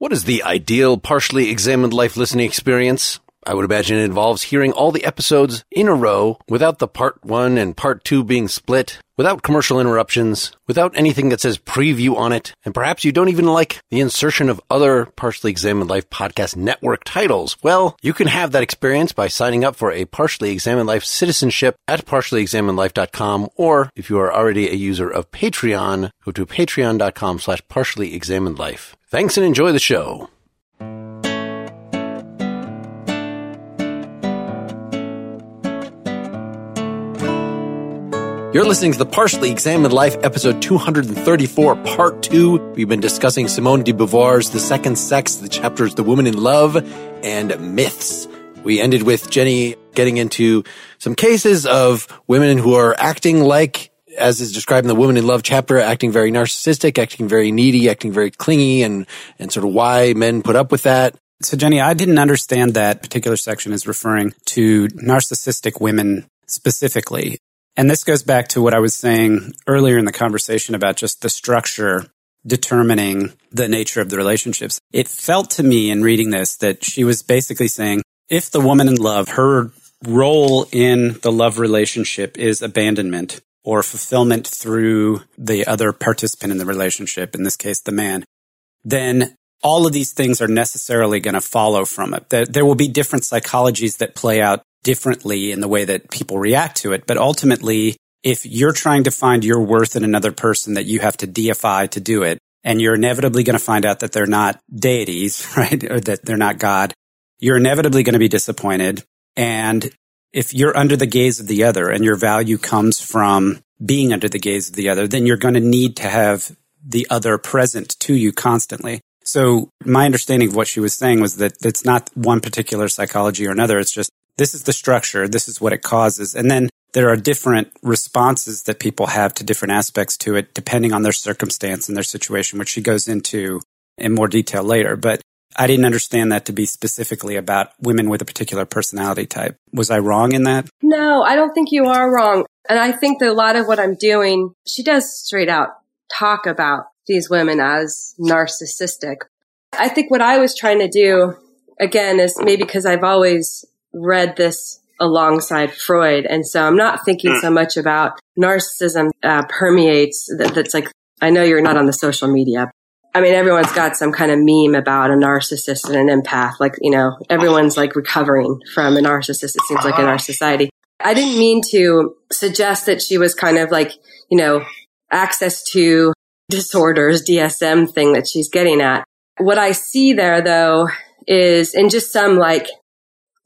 What is the ideal partially examined life listening experience? I would imagine it involves hearing all the episodes in a row without the part one and part two being split, without commercial interruptions, without anything that says preview on it, and perhaps you don't even like the insertion of other Partially Examined Life podcast network titles. Well, you can have that experience by signing up for a Partially Examined Life citizenship at partiallyexaminedlife.com, or if you are already a user of Patreon, go to patreon.com slash partiallyexaminedlife. Thanks and enjoy the show. You're listening to the Partially Examined Life, episode 234, part two. We've been discussing Simone de Beauvoir's The Second Sex, the chapters The Woman in Love and Myths. We ended with Jenny getting into some cases of women who are acting like, as is described in the Woman in Love chapter, acting very narcissistic, acting very needy, acting very clingy, and, and sort of why men put up with that. So, Jenny, I didn't understand that particular section is referring to narcissistic women specifically. And this goes back to what I was saying earlier in the conversation about just the structure determining the nature of the relationships. It felt to me in reading this that she was basically saying if the woman in love, her role in the love relationship is abandonment or fulfillment through the other participant in the relationship, in this case, the man, then all of these things are necessarily going to follow from it. There, there will be different psychologies that play out differently in the way that people react to it. But ultimately, if you're trying to find your worth in another person that you have to deify to do it, and you're inevitably going to find out that they're not deities, right? Or that they're not God, you're inevitably going to be disappointed. And if you're under the gaze of the other and your value comes from being under the gaze of the other, then you're going to need to have the other present to you constantly. So my understanding of what she was saying was that it's not one particular psychology or another. It's just this is the structure. This is what it causes. And then there are different responses that people have to different aspects to it, depending on their circumstance and their situation, which she goes into in more detail later. But I didn't understand that to be specifically about women with a particular personality type. Was I wrong in that? No, I don't think you are wrong. And I think that a lot of what I'm doing, she does straight out talk about these women as narcissistic. I think what I was trying to do, again, is maybe because I've always read this alongside Freud. And so I'm not thinking so much about narcissism uh, permeates that, that's like, I know you're not on the social media. I mean, everyone's got some kind of meme about a narcissist and an empath. Like, you know, everyone's like recovering from a narcissist, it seems like in our uh-huh. society. I didn't mean to suggest that she was kind of like, you know, Axis II disorders, DSM thing that she's getting at. What I see there though is in just some like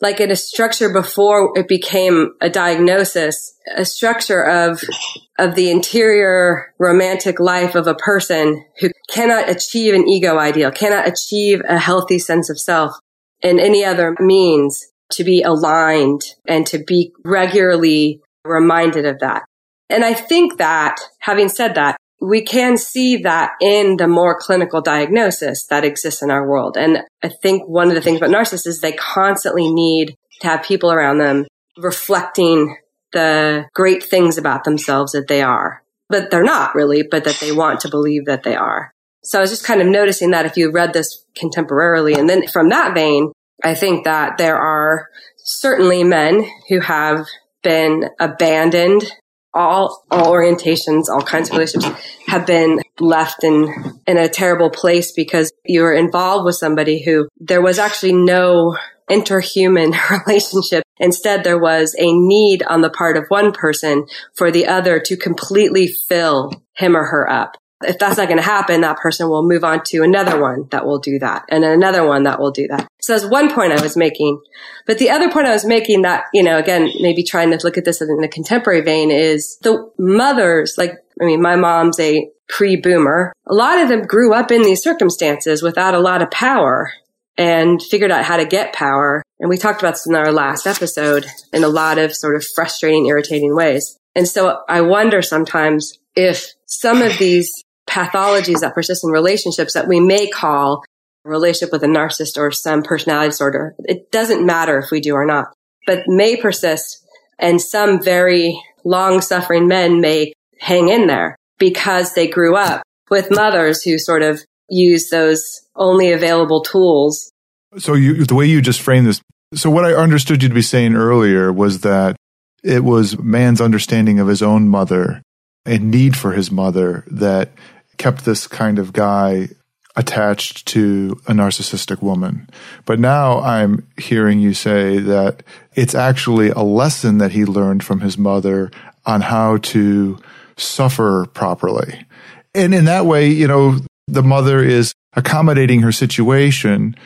like in a structure before it became a diagnosis, a structure of, of the interior romantic life of a person who cannot achieve an ego ideal, cannot achieve a healthy sense of self in any other means to be aligned and to be regularly reminded of that. And I think that having said that, we can see that in the more clinical diagnosis that exists in our world. And I think one of the things about narcissists is they constantly need to have people around them reflecting the great things about themselves that they are, but they're not really, but that they want to believe that they are. So I was just kind of noticing that if you read this contemporarily. And then from that vein, I think that there are certainly men who have been abandoned all all orientations, all kinds of relationships have been left in in a terrible place because you were involved with somebody who there was actually no interhuman relationship. Instead, there was a need on the part of one person for the other to completely fill him or her up if that's not going to happen, that person will move on to another one that will do that and another one that will do that. So that's one point I was making. But the other point I was making that, you know, again, maybe trying to look at this in a contemporary vein is the mothers, like, I mean, my mom's a pre-boomer. A lot of them grew up in these circumstances without a lot of power and figured out how to get power. And we talked about this in our last episode in a lot of sort of frustrating, irritating ways. And so I wonder sometimes if some of these pathologies that persist in relationships that we may call a relationship with a narcissist or some personality disorder. It doesn't matter if we do or not, but may persist and some very long suffering men may hang in there because they grew up with mothers who sort of use those only available tools. So you, the way you just framed this, so what I understood you to be saying earlier was that it was man's understanding of his own mother and need for his mother that kept this kind of guy attached to a narcissistic woman. But now I'm hearing you say that it's actually a lesson that he learned from his mother on how to suffer properly. And in that way, you know, the mother is accommodating her situation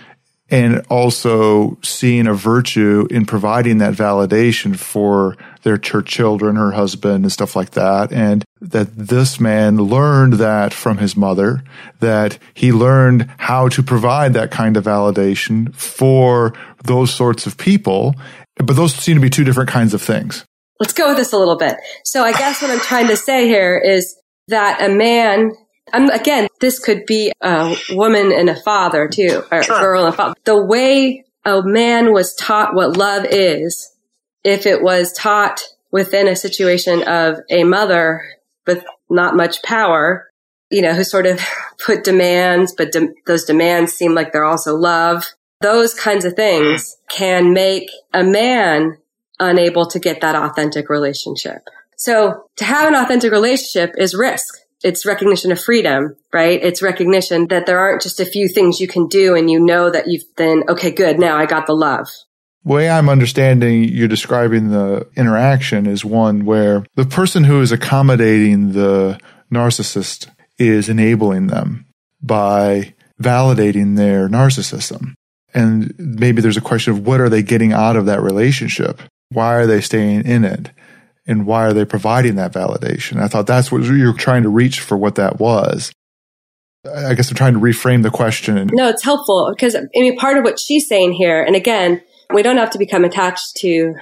and also seeing a virtue in providing that validation for their children, her husband and stuff like that. And that this man learned that from his mother, that he learned how to provide that kind of validation for those sorts of people. But those seem to be two different kinds of things. Let's go with this a little bit. So I guess what I'm trying to say here is that a man Again, this could be a woman and a father too, or sure. a girl and a father. The way a man was taught what love is, if it was taught within a situation of a mother with not much power, you know, who sort of put demands, but de- those demands seem like they're also love. Those kinds of things can make a man unable to get that authentic relationship. So to have an authentic relationship is risk it's recognition of freedom, right? It's recognition that there aren't just a few things you can do and you know that you've then, okay, good. Now I got the love. Way I'm understanding you're describing the interaction is one where the person who is accommodating the narcissist is enabling them by validating their narcissism. And maybe there's a question of what are they getting out of that relationship? Why are they staying in it? And why are they providing that validation? I thought that's what you're trying to reach for what that was. I guess I'm trying to reframe the question. No, it's helpful because I mean, part of what she's saying here, and again, we don't have to become attached to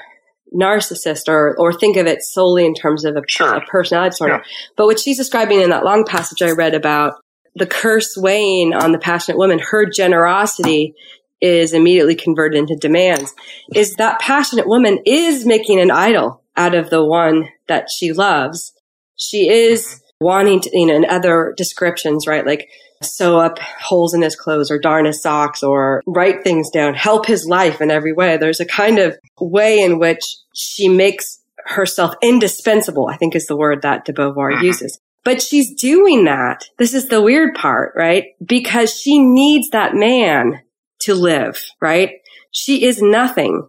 narcissist or, or think of it solely in terms of a, sure. a personality disorder. Yeah. But what she's describing in that long passage I read about the curse weighing on the passionate woman, her generosity is immediately converted into demands, is that passionate woman is making an idol out of the one that she loves. She is wanting to, you know, in other descriptions, right? Like sew up holes in his clothes or darn his socks or write things down, help his life in every way. There's a kind of way in which she makes herself indispensable, I think is the word that de Beauvoir mm-hmm. uses. But she's doing that. This is the weird part, right? Because she needs that man to live, right? She is nothing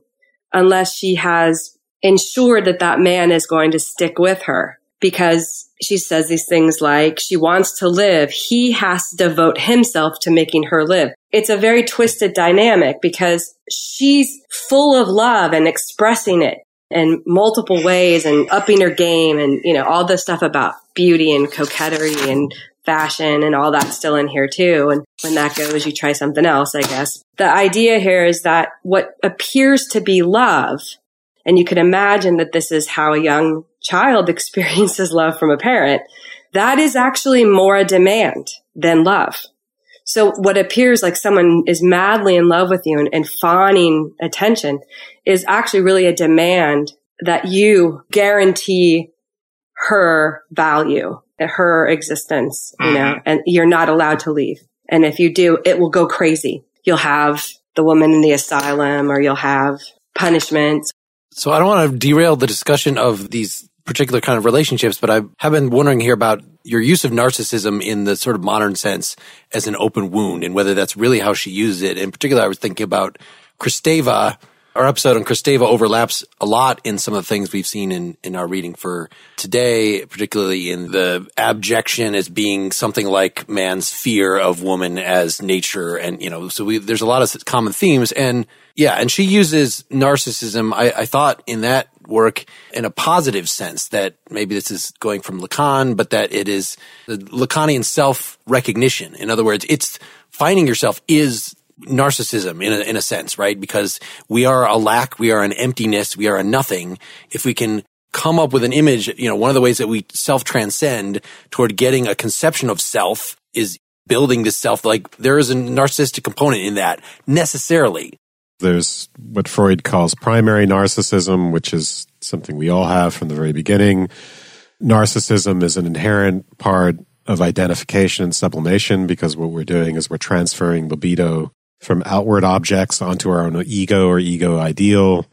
unless she has ensure that that man is going to stick with her because she says these things like she wants to live. He has to devote himself to making her live. It's a very twisted dynamic because she's full of love and expressing it in multiple ways and upping her game and, you know, all the stuff about beauty and coquetry and fashion and all that's still in here too. And when that goes, you try something else, I guess. The idea here is that what appears to be love and you can imagine that this is how a young child experiences love from a parent. That is actually more a demand than love. So what appears like someone is madly in love with you and, and fawning attention is actually really a demand that you guarantee her value, her existence, you know, mm-hmm. and you're not allowed to leave. And if you do, it will go crazy. You'll have the woman in the asylum or you'll have punishments so I don't want to derail the discussion of these particular kind of relationships, but I have been wondering here about your use of narcissism in the sort of modern sense as an open wound and whether that's really how she uses it. In particular, I was thinking about Kristeva our episode on Kristeva overlaps a lot in some of the things we've seen in, in our reading for today, particularly in the abjection as being something like man's fear of woman as nature. And, you know, so we, there's a lot of common themes. And yeah, and she uses narcissism, I, I thought in that work in a positive sense that maybe this is going from Lacan, but that it is the Lacanian self recognition. In other words, it's finding yourself is narcissism in a, in a sense, right? Because we are a lack, we are an emptiness, we are a nothing. If we can come up with an image, you know, one of the ways that we self transcend toward getting a conception of self is building this self. Like there is a narcissistic component in that necessarily. There's what Freud calls primary narcissism, which is something we all have from the very beginning. Narcissism is an inherent part of identification and sublimation because what we're doing is we're transferring libido from outward objects onto our own ego or ego ideal.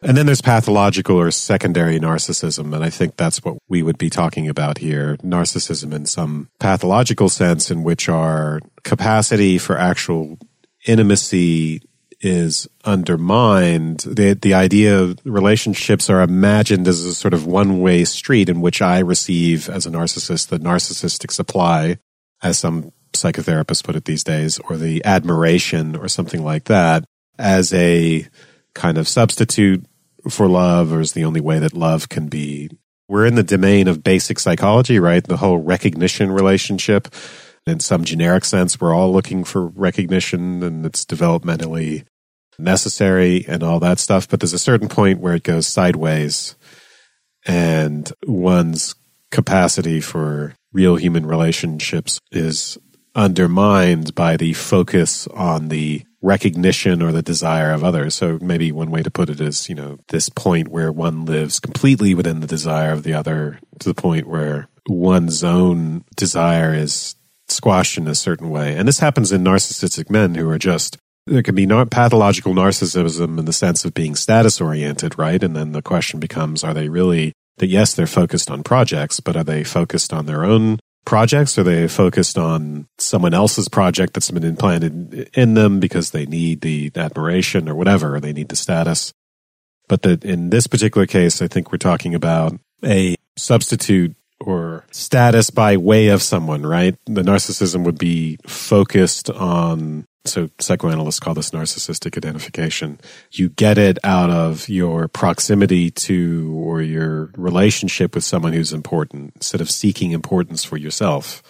And then there's pathological or secondary narcissism. And I think that's what we would be talking about here. Narcissism in some pathological sense in which our capacity for actual intimacy is undermined. The, the idea of relationships are imagined as a sort of one way street in which I receive as a narcissist the narcissistic supply, as some psychotherapists put it these days, or the admiration or something like that as a kind of substitute for love or is the only way that love can be. We're in the domain of basic psychology, right? The whole recognition relationship. In some generic sense, we're all looking for recognition and it's developmentally necessary and all that stuff. But there's a certain point where it goes sideways and one's capacity for real human relationships is undermined by the focus on the recognition or the desire of others. So maybe one way to put it is, you know, this point where one lives completely within the desire of the other to the point where one's own desire is squashed in a certain way. And this happens in narcissistic men who are just there can be pathological narcissism in the sense of being status oriented, right? And then the question becomes, are they really that yes, they're focused on projects, but are they focused on their own projects? Are they focused on someone else's project that's been implanted in them because they need the admiration or whatever, or they need the status? But that in this particular case, I think we're talking about a substitute or status by way of someone, right? The narcissism would be focused on so psychoanalysts call this narcissistic identification. You get it out of your proximity to or your relationship with someone who's important instead of seeking importance for yourself.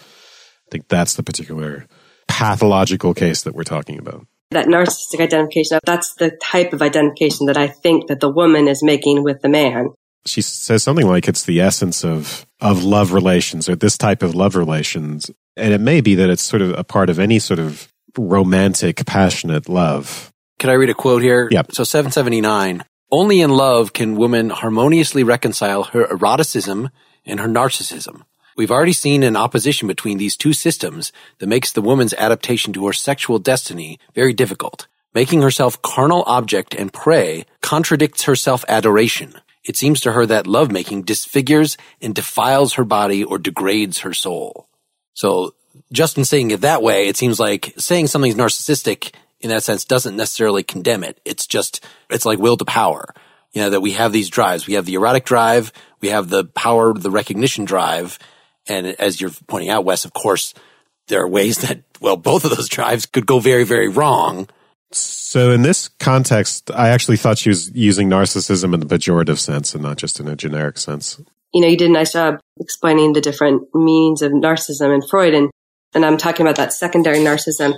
I think that's the particular pathological case that we're talking about. That narcissistic identification, that's the type of identification that I think that the woman is making with the man. She says something like it's the essence of, of love relations or this type of love relations. And it may be that it's sort of a part of any sort of romantic, passionate love. Can I read a quote here? Yep. So 779. Only in love can woman harmoniously reconcile her eroticism and her narcissism. We've already seen an opposition between these two systems that makes the woman's adaptation to her sexual destiny very difficult. Making herself carnal object and prey contradicts her self-adoration. It seems to her that lovemaking disfigures and defiles her body or degrades her soul. So just in saying it that way, it seems like saying something's narcissistic in that sense doesn't necessarily condemn it. It's just, it's like will to power. You know, that we have these drives. We have the erotic drive. We have the power, the recognition drive. And as you're pointing out, Wes, of course, there are ways that, well, both of those drives could go very, very wrong. So in this context, I actually thought she was using narcissism in the pejorative sense and not just in a generic sense. You know, you did a nice job explaining the different meanings of narcissism in Freud. And and I'm talking about that secondary narcissism.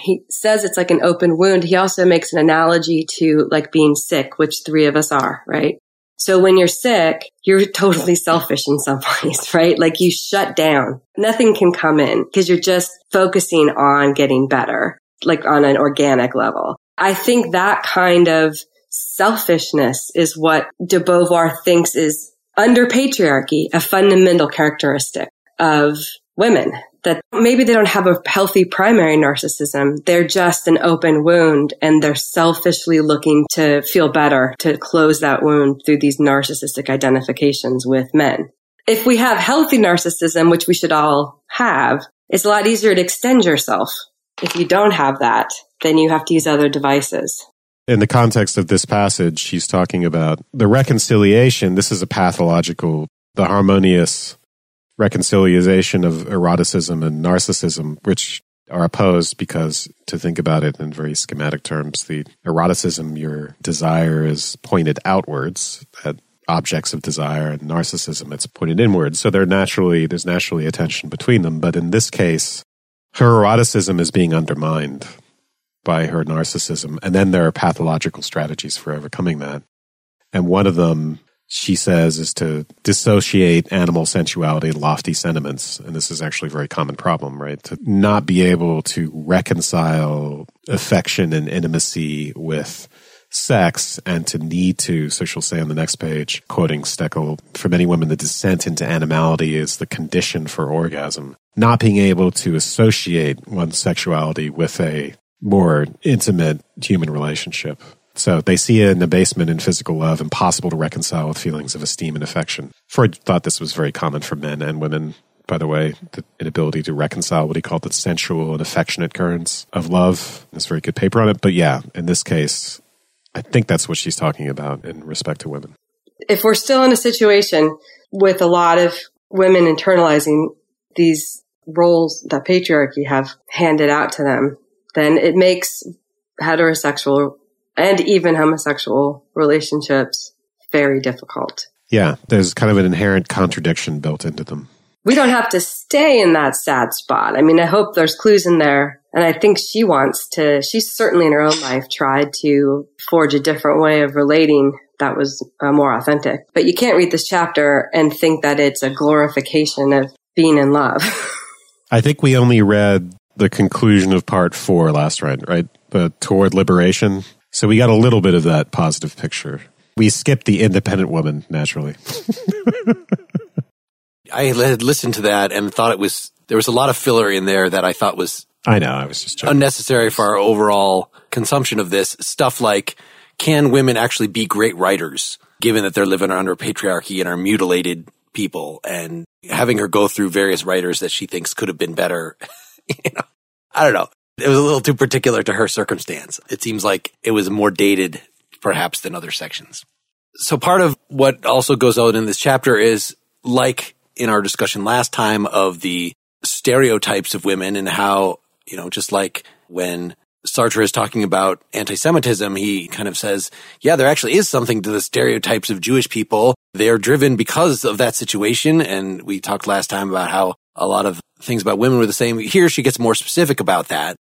He says it's like an open wound. He also makes an analogy to like being sick, which three of us are, right? So when you're sick, you're totally selfish in some ways, right? Like you shut down. Nothing can come in because you're just focusing on getting better, like on an organic level. I think that kind of selfishness is what de Beauvoir thinks is under patriarchy, a fundamental characteristic of women that maybe they don't have a healthy primary narcissism. They're just an open wound and they're selfishly looking to feel better, to close that wound through these narcissistic identifications with men. If we have healthy narcissism, which we should all have, it's a lot easier to extend yourself. If you don't have that, then you have to use other devices. In the context of this passage, she's talking about the reconciliation. This is a pathological, the harmonious reconciliation of eroticism and narcissism, which are opposed because to think about it in very schematic terms, the eroticism, your desire is pointed outwards at objects of desire and narcissism, it's pointed inwards. So there naturally, there's naturally a tension between them. But in this case, her eroticism is being undermined by her narcissism. And then there are pathological strategies for overcoming that. And one of them she says is to dissociate animal sensuality and lofty sentiments. And this is actually a very common problem, right? To not be able to reconcile affection and intimacy with sex and to need to. So she'll say on the next page, quoting Stekel, for many women, the descent into animality is the condition for orgasm. Not being able to associate one's sexuality with a more intimate human relationship. So they see an abasement in physical love impossible to reconcile with feelings of esteem and affection. Freud thought this was very common for men and women. By the way, the inability to reconcile what he called the sensual and affectionate currents of love. There's a very good paper on it. But yeah, in this case, I think that's what she's talking about in respect to women. If we're still in a situation with a lot of women internalizing these roles that patriarchy have handed out to them, then it makes heterosexual and even homosexual relationships very difficult. Yeah, there's kind of an inherent contradiction built into them. We don't have to stay in that sad spot. I mean, I hope there's clues in there. And I think she wants to, she's certainly in her own life tried to forge a different way of relating that was uh, more authentic. But you can't read this chapter and think that it's a glorification of being in love. I think we only read the conclusion of part four last night, right? The toward liberation. So we got a little bit of that positive picture. We skipped the independent woman naturally. I had listened to that and thought it was there was a lot of filler in there that I thought was I know, I was just joking. unnecessary for our overall consumption of this stuff like can women actually be great writers given that they're living under patriarchy and are mutilated people and having her go through various writers that she thinks could have been better. you know, I don't know. It was a little too particular to her circumstance. It seems like it was more dated perhaps than other sections. So part of what also goes out in this chapter is like in our discussion last time of the stereotypes of women and how, you know, just like when Sartre is talking about anti-Semitism, he kind of says, yeah, there actually is something to the stereotypes of Jewish people. They are driven because of that situation. And we talked last time about how a lot of things about women were the same. Here she gets more specific about that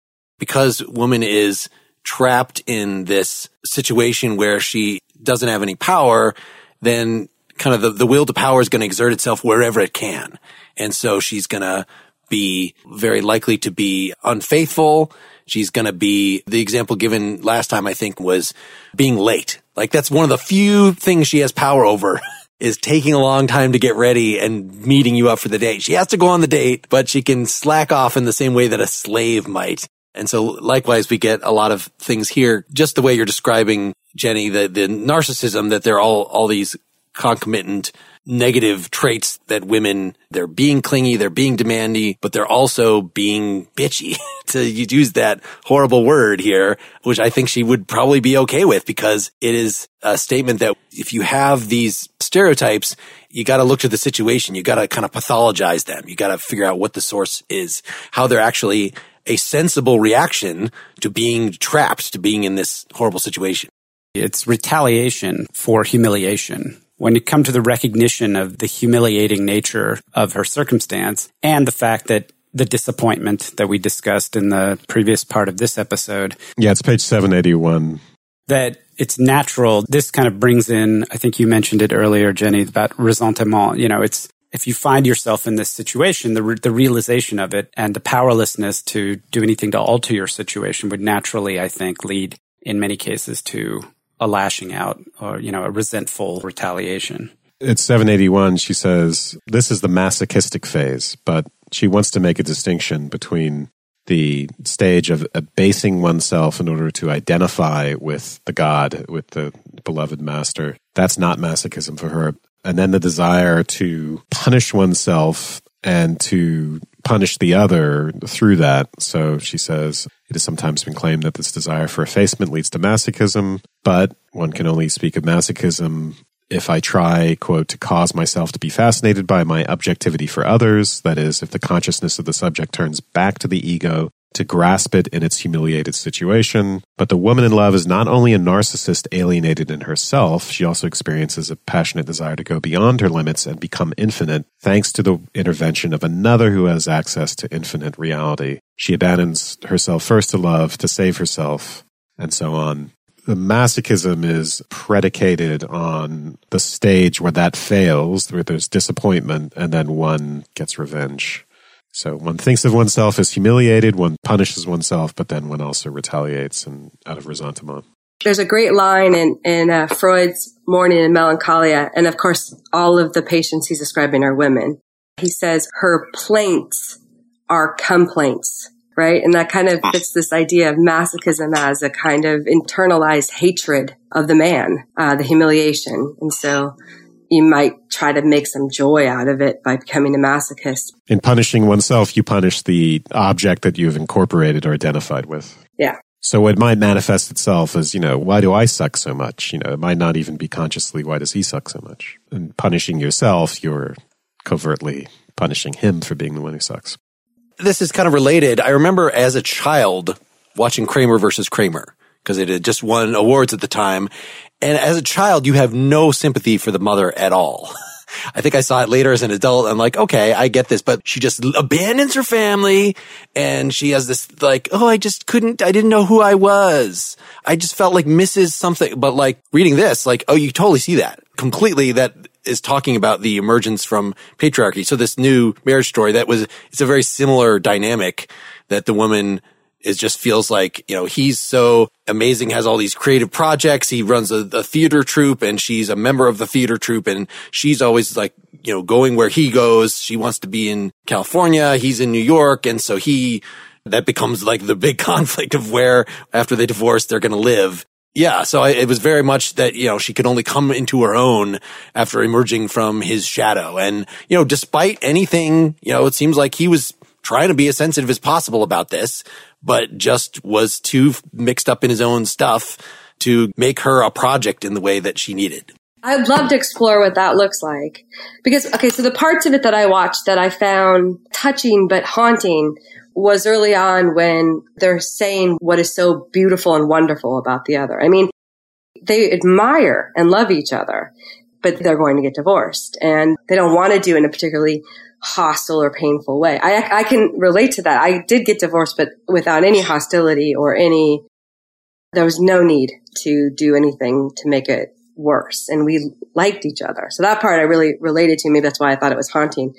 because woman is trapped in this situation where she doesn't have any power, then kind of the, the will to power is going to exert itself wherever it can. And so she's going to be very likely to be unfaithful. She's going to be the example given last time, I think, was being late. Like that's one of the few things she has power over is taking a long time to get ready and meeting you up for the date. She has to go on the date, but she can slack off in the same way that a slave might. And so likewise, we get a lot of things here, just the way you're describing, Jenny, the, the narcissism that they're all, all these concomitant negative traits that women, they're being clingy, they're being demanding, but they're also being bitchy to use that horrible word here, which I think she would probably be okay with because it is a statement that if you have these stereotypes, you got to look to the situation. You got to kind of pathologize them. You got to figure out what the source is, how they're actually a sensible reaction to being trapped, to being in this horrible situation. It's retaliation for humiliation when you come to the recognition of the humiliating nature of her circumstance and the fact that the disappointment that we discussed in the previous part of this episode. Yeah, it's page 781. That it's natural. This kind of brings in, I think you mentioned it earlier, Jenny, about ressentiment. You know, it's, if you find yourself in this situation, the, re- the realization of it and the powerlessness to do anything to alter your situation would naturally, I think, lead in many cases to a lashing out or, you know, a resentful retaliation. It's 781. She says, this is the masochistic phase, but she wants to make a distinction between the stage of abasing oneself in order to identify with the God, with the beloved master. That's not masochism for her. And then the desire to punish oneself and to punish the other through that. So she says, it has sometimes been claimed that this desire for effacement leads to masochism, but one can only speak of masochism if I try, quote, to cause myself to be fascinated by my objectivity for others, that is, if the consciousness of the subject turns back to the ego to grasp it in its humiliated situation. But the woman in love is not only a narcissist alienated in herself, she also experiences a passionate desire to go beyond her limits and become infinite, thanks to the intervention of another who has access to infinite reality. She abandons herself first to love, to save herself, and so on. The masochism is predicated on the stage where that fails, where there's disappointment, and then one gets revenge. So one thinks of oneself as humiliated, one punishes oneself, but then one also retaliates and out of resentment. There's a great line in, in uh, Freud's Mourning and Melancholia. And of course, all of the patients he's describing are women. He says her plaints are complaints, right? And that kind of fits this idea of masochism as a kind of internalized hatred of the man, uh, the humiliation. And so you might try to make some joy out of it by becoming a masochist. In punishing oneself, you punish the object that you've incorporated or identified with. Yeah. So it might manifest itself as, you know, why do I suck so much? You know, it might not even be consciously, why does he suck so much? And punishing yourself, you're covertly punishing him for being the one who sucks. This is kind of related. I remember as a child watching Kramer versus Kramer because it had just won awards at the time. And as a child, you have no sympathy for the mother at all. I think I saw it later as an adult. I'm like, okay, I get this, but she just abandons her family and she has this like, oh, I just couldn't, I didn't know who I was. I just felt like Mrs. something, but like reading this, like, oh, you totally see that completely. That is talking about the emergence from patriarchy. So this new marriage story that was, it's a very similar dynamic that the woman it just feels like, you know, he's so amazing, has all these creative projects. He runs a, a, theater troupe and she's a member of the theater troupe and she's always like, you know, going where he goes. She wants to be in California. He's in New York. And so he, that becomes like the big conflict of where after they divorce, they're going to live. Yeah. So I, it was very much that, you know, she could only come into her own after emerging from his shadow. And, you know, despite anything, you know, it seems like he was trying to be as sensitive as possible about this, but just was too mixed up in his own stuff to make her a project in the way that she needed. I'd love to explore what that looks like. Because, okay, so the parts of it that I watched that I found touching but haunting was early on when they're saying what is so beautiful and wonderful about the other. I mean, they admire and love each other, but they're going to get divorced and they don't want to do in a particularly hostile or painful way. I, I can relate to that. I did get divorced, but without any hostility or any, there was no need to do anything to make it worse. And we liked each other. So that part I really related to. Maybe that's why I thought it was haunting.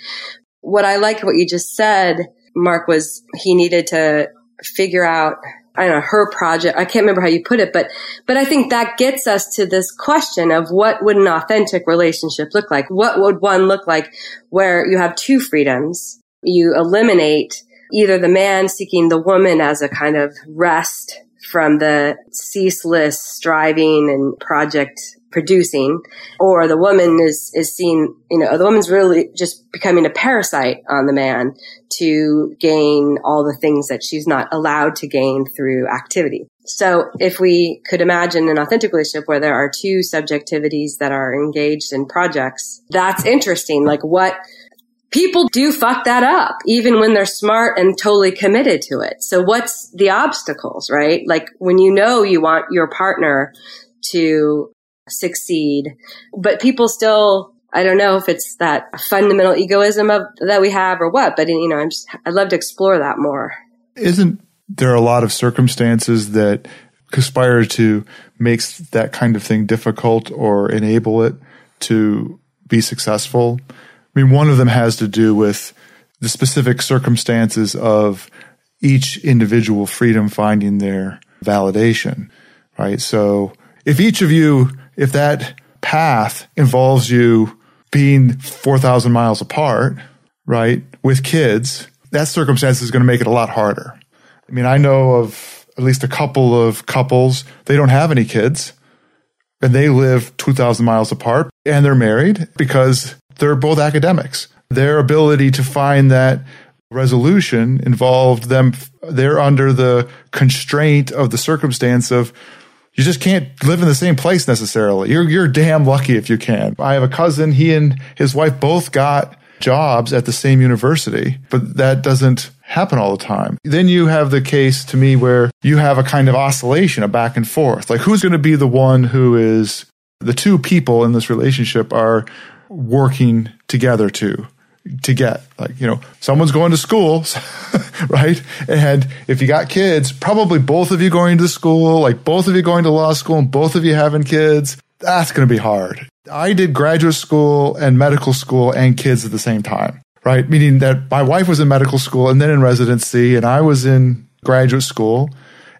What I liked what you just said, Mark, was he needed to figure out I don't know, her project. I can't remember how you put it, but, but I think that gets us to this question of what would an authentic relationship look like? What would one look like where you have two freedoms? You eliminate either the man seeking the woman as a kind of rest from the ceaseless striving and project producing, or the woman is, is seen, you know, the woman's really just becoming a parasite on the man to gain all the things that she's not allowed to gain through activity. So if we could imagine an authentic relationship where there are two subjectivities that are engaged in projects, that's interesting. Like what people do fuck that up, even when they're smart and totally committed to it. So what's the obstacles, right? Like when you know you want your partner to succeed. But people still, I don't know if it's that fundamental egoism of that we have or what, but you know, I'm just, I'd love to explore that more. Isn't there a lot of circumstances that conspire to makes that kind of thing difficult or enable it to be successful? I mean, one of them has to do with the specific circumstances of each individual freedom finding their validation, right? So if each of you if that path involves you being 4,000 miles apart, right, with kids, that circumstance is going to make it a lot harder. I mean, I know of at least a couple of couples, they don't have any kids and they live 2,000 miles apart and they're married because they're both academics. Their ability to find that resolution involved them, they're under the constraint of the circumstance of you just can't live in the same place necessarily. You're, you're damn lucky if you can. I have a cousin. He and his wife both got jobs at the same university, but that doesn't happen all the time. Then you have the case to me where you have a kind of oscillation, a back and forth. Like who's going to be the one who is the two people in this relationship are working together to to get. Like, you know, someone's going to school, right? And if you got kids, probably both of you going to school, like both of you going to law school and both of you having kids, that's going to be hard. I did graduate school and medical school and kids at the same time, right? Meaning that my wife was in medical school and then in residency and I was in graduate school.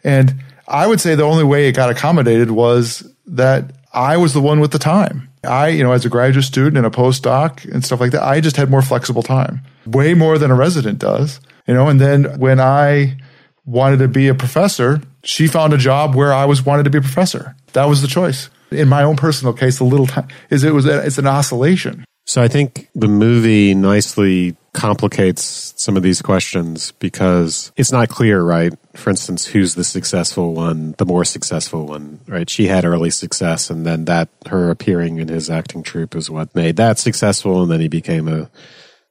And I would say the only way it got accommodated was that I was the one with the time. I, you know, as a graduate student and a postdoc and stuff like that, I just had more flexible time, way more than a resident does, you know. And then when I wanted to be a professor, she found a job where I was wanted to be a professor. That was the choice. In my own personal case, the little time is it was it's an oscillation. So I think the movie nicely complicates some of these questions because it's not clear, right? For instance, who's the successful one, the more successful one, right? She had early success and then that her appearing in his acting troupe is what made that successful. And then he became a,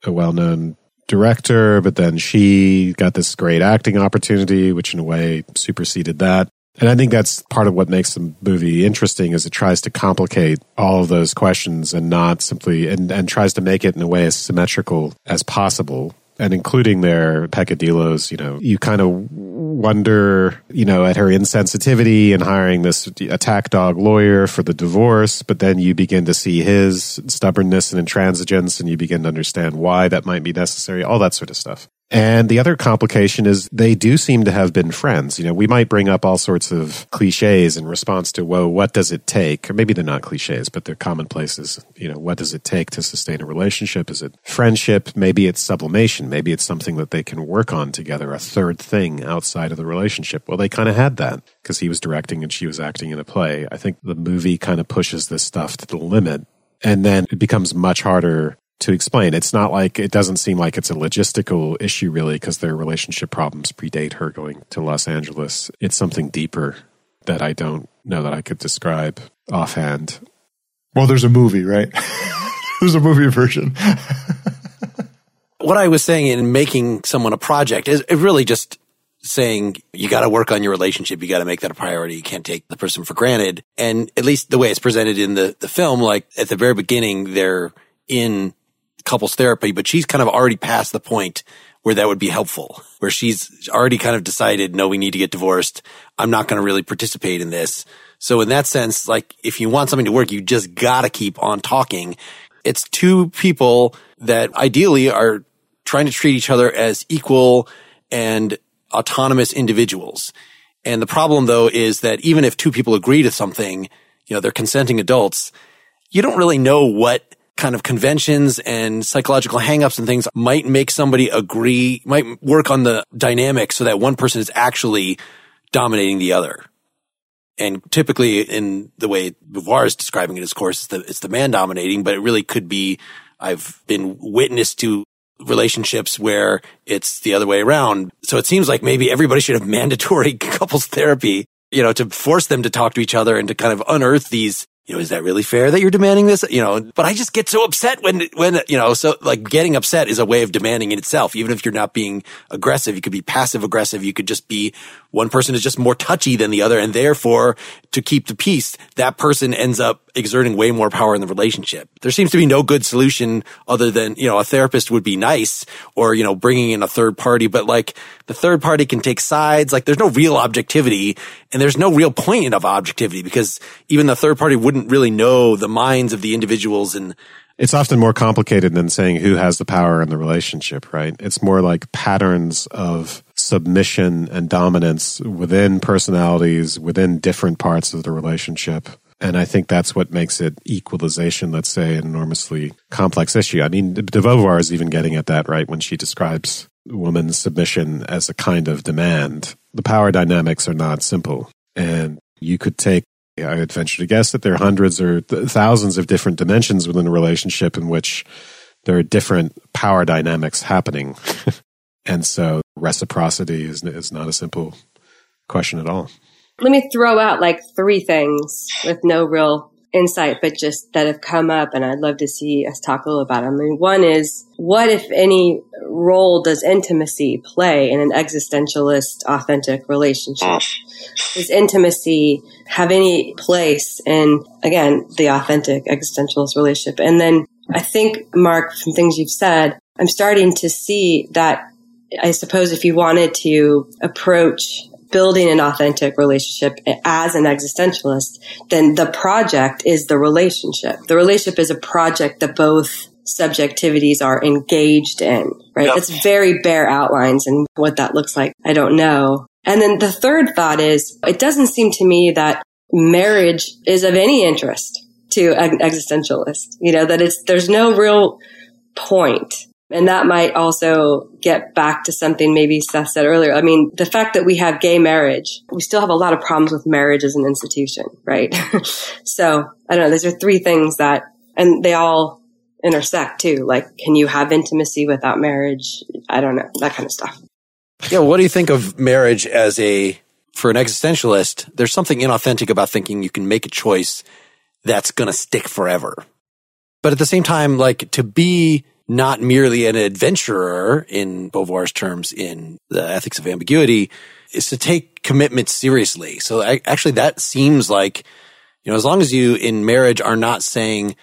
a well-known director, but then she got this great acting opportunity, which in a way superseded that. And I think that's part of what makes the movie interesting is it tries to complicate all of those questions and not simply and, and tries to make it in a way as symmetrical as possible. And including their peccadillos, you know, you kind of wonder, you know, at her insensitivity and hiring this attack dog lawyer for the divorce, but then you begin to see his stubbornness and intransigence and you begin to understand why that might be necessary, all that sort of stuff. And the other complication is they do seem to have been friends. You know, we might bring up all sorts of cliches in response to, whoa, what does it take? Or maybe they're not cliches, but they're commonplaces. You know, what does it take to sustain a relationship? Is it friendship? Maybe it's sublimation. Maybe it's something that they can work on together, a third thing outside of the relationship. Well, they kind of had that because he was directing and she was acting in a play. I think the movie kind of pushes this stuff to the limit. And then it becomes much harder to explain. It's not like it doesn't seem like it's a logistical issue really because their relationship problems predate her going to Los Angeles. It's something deeper that I don't know that I could describe offhand. Well, there's a movie, right? there's a movie version. what I was saying in making someone a project is really just saying you got to work on your relationship. You got to make that a priority. You can't take the person for granted. And at least the way it's presented in the, the film, like at the very beginning, they're in couples therapy, but she's kind of already past the point where that would be helpful, where she's already kind of decided, no, we need to get divorced. I'm not going to really participate in this. So in that sense, like if you want something to work, you just gotta keep on talking. It's two people that ideally are trying to treat each other as equal and autonomous individuals. And the problem though is that even if two people agree to something, you know, they're consenting adults, you don't really know what kind of conventions and psychological hangups and things might make somebody agree, might work on the dynamic so that one person is actually dominating the other. And typically in the way Beauvoir is describing it, of course, it's the, it's the man dominating, but it really could be, I've been witness to relationships where it's the other way around. So it seems like maybe everybody should have mandatory couples therapy, you know, to force them to talk to each other and to kind of unearth these you know, is that really fair that you're demanding this? You know, but I just get so upset when, when, you know, so like getting upset is a way of demanding in itself. Even if you're not being aggressive, you could be passive aggressive. You could just be one person is just more touchy than the other. And therefore to keep the peace, that person ends up exerting way more power in the relationship. There seems to be no good solution other than, you know, a therapist would be nice or, you know, bringing in a third party, but like the third party can take sides. Like there's no real objectivity and there's no real point of objectivity because even the third party wouldn't really know the minds of the individuals and it's often more complicated than saying who has the power in the relationship, right? It's more like patterns of submission and dominance within personalities, within different parts of the relationship. And I think that's what makes it equalization, let's say, an enormously complex issue. I mean, de Beauvoir is even getting at that, right? When she describes woman's submission as a kind of demand. The power dynamics are not simple. And you could take, I would venture to guess that there are hundreds or th- thousands of different dimensions within a relationship in which there are different power dynamics happening. and so reciprocity is, is not a simple question at all. Let me throw out like three things with no real insight, but just that have come up and I'd love to see us talk a little about them. I mean, one is what, if any, role does intimacy play in an existentialist, authentic relationship? Does intimacy have any place in, again, the authentic existentialist relationship? And then I think, Mark, from things you've said, I'm starting to see that I suppose if you wanted to approach building an authentic relationship as an existentialist, then the project is the relationship. The relationship is a project that both subjectivities are engaged in, right? Yep. It's very bare outlines and what that looks like. I don't know. And then the third thought is, it doesn't seem to me that marriage is of any interest to an existentialist. You know, that it's, there's no real point. And that might also get back to something maybe Seth said earlier. I mean, the fact that we have gay marriage, we still have a lot of problems with marriage as an institution, right? so I don't know. Those are three things that, and they all intersect too. Like, can you have intimacy without marriage? I don't know. That kind of stuff. Yeah. What do you think of marriage as a, for an existentialist, there's something inauthentic about thinking you can make a choice that's going to stick forever. But at the same time, like to be not merely an adventurer in Beauvoir's terms in the ethics of ambiguity is to take commitment seriously. So I, actually that seems like, you know, as long as you in marriage are not saying,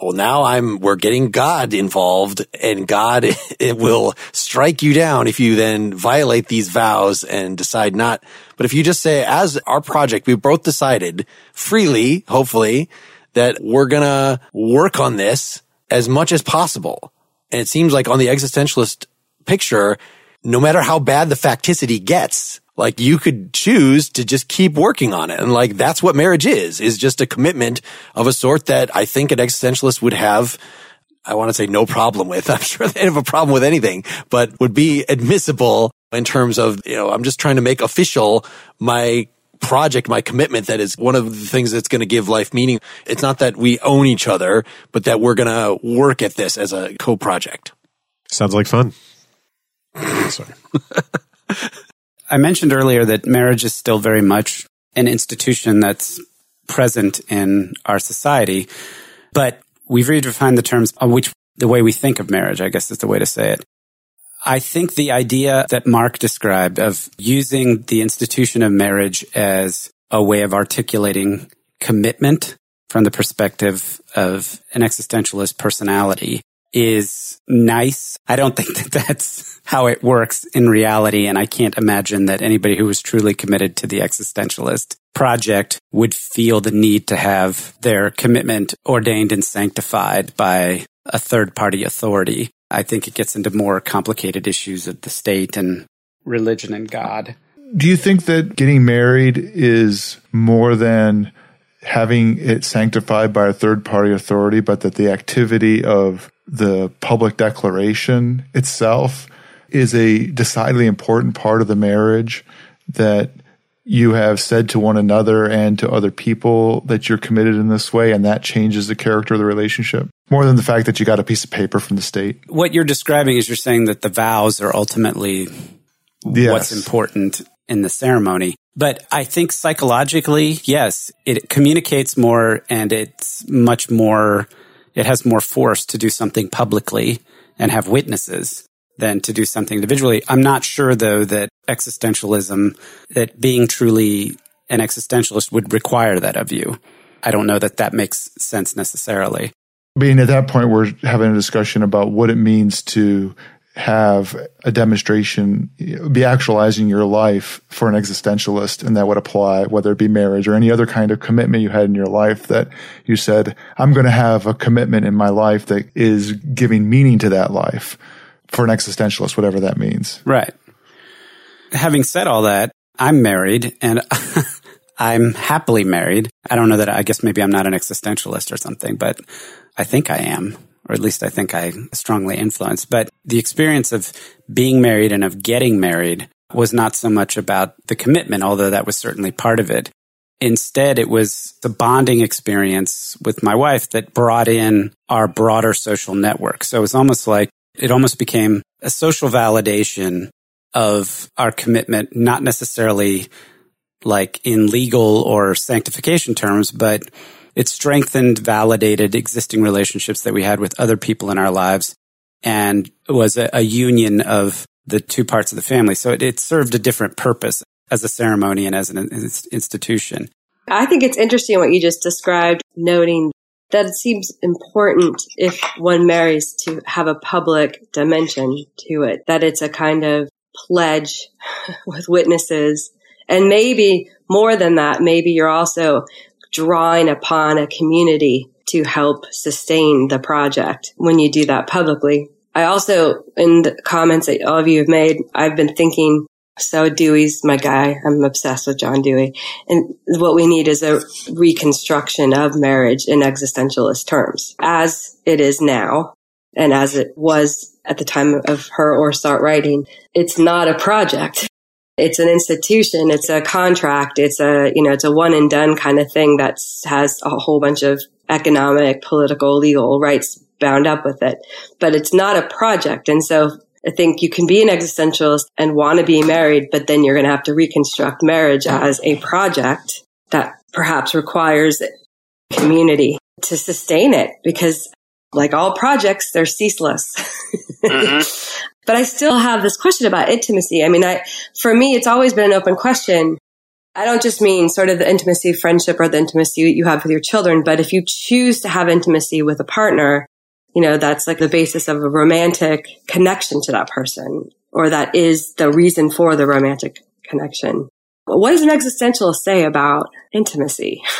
well, now I'm, we're getting God involved and God it will strike you down if you then violate these vows and decide not. But if you just say, as our project, we both decided freely, hopefully, that we're going to work on this as much as possible. And it seems like on the existentialist picture, no matter how bad the facticity gets, like you could choose to just keep working on it. And like that's what marriage is, is just a commitment of a sort that I think an existentialist would have I want to say no problem with. I'm sure they have a problem with anything, but would be admissible in terms of, you know, I'm just trying to make official my project, my commitment that is one of the things that's going to give life meaning. It's not that we own each other, but that we're going to work at this as a co-project. Sounds like fun. Sorry. I mentioned earlier that marriage is still very much an institution that's present in our society, but we've redefined the terms on which the way we think of marriage, I guess is the way to say it. I think the idea that Mark described of using the institution of marriage as a way of articulating commitment from the perspective of an existentialist personality is nice. I don't think that that's how it works in reality. And I can't imagine that anybody who was truly committed to the existentialist project would feel the need to have their commitment ordained and sanctified by a third party authority. I think it gets into more complicated issues of the state and religion and God. Do you think that getting married is more than having it sanctified by a third party authority, but that the activity of the public declaration itself is a decidedly important part of the marriage that you have said to one another and to other people that you're committed in this way, and that changes the character of the relationship more than the fact that you got a piece of paper from the state. What you're describing is you're saying that the vows are ultimately yes. what's important in the ceremony. But I think psychologically, yes, it communicates more and it's much more, it has more force to do something publicly and have witnesses than to do something individually. I'm not sure though that existentialism, that being truly an existentialist would require that of you. I don't know that that makes sense necessarily. Being at that point, we're having a discussion about what it means to have a demonstration, be actualizing your life for an existentialist, and that would apply whether it be marriage or any other kind of commitment you had in your life that you said, I'm going to have a commitment in my life that is giving meaning to that life for an existentialist, whatever that means. Right. Having said all that, I'm married and I'm happily married. I don't know that I guess maybe I'm not an existentialist or something, but I think I am, or at least I think I strongly influence. But the experience of being married and of getting married was not so much about the commitment, although that was certainly part of it. Instead, it was the bonding experience with my wife that brought in our broader social network. So it was almost like it almost became a social validation of our commitment, not necessarily like in legal or sanctification terms, but it strengthened, validated existing relationships that we had with other people in our lives and was a, a union of the two parts of the family. So it, it, served a different purpose as a ceremony and as an institution. I think it's interesting what you just described, noting that seems important if one marries to have a public dimension to it, that it's a kind of pledge with witnesses. And maybe more than that, maybe you're also drawing upon a community to help sustain the project when you do that publicly. I also, in the comments that all of you have made, I've been thinking So Dewey's my guy. I'm obsessed with John Dewey. And what we need is a reconstruction of marriage in existentialist terms as it is now and as it was at the time of her or start writing. It's not a project. It's an institution. It's a contract. It's a, you know, it's a one and done kind of thing that has a whole bunch of economic, political, legal rights bound up with it. But it's not a project. And so I think you can be an existentialist and want to be married, but then you're going to have to reconstruct marriage as a project that perhaps requires community to sustain it because like all projects, they're ceaseless. Mm-hmm. but I still have this question about intimacy. I mean, I, for me, it's always been an open question. I don't just mean sort of the intimacy of friendship or the intimacy you have with your children, but if you choose to have intimacy with a partner, you know, that's like the basis of a romantic connection to that person, or that is the reason for the romantic connection. What does an existentialist say about intimacy?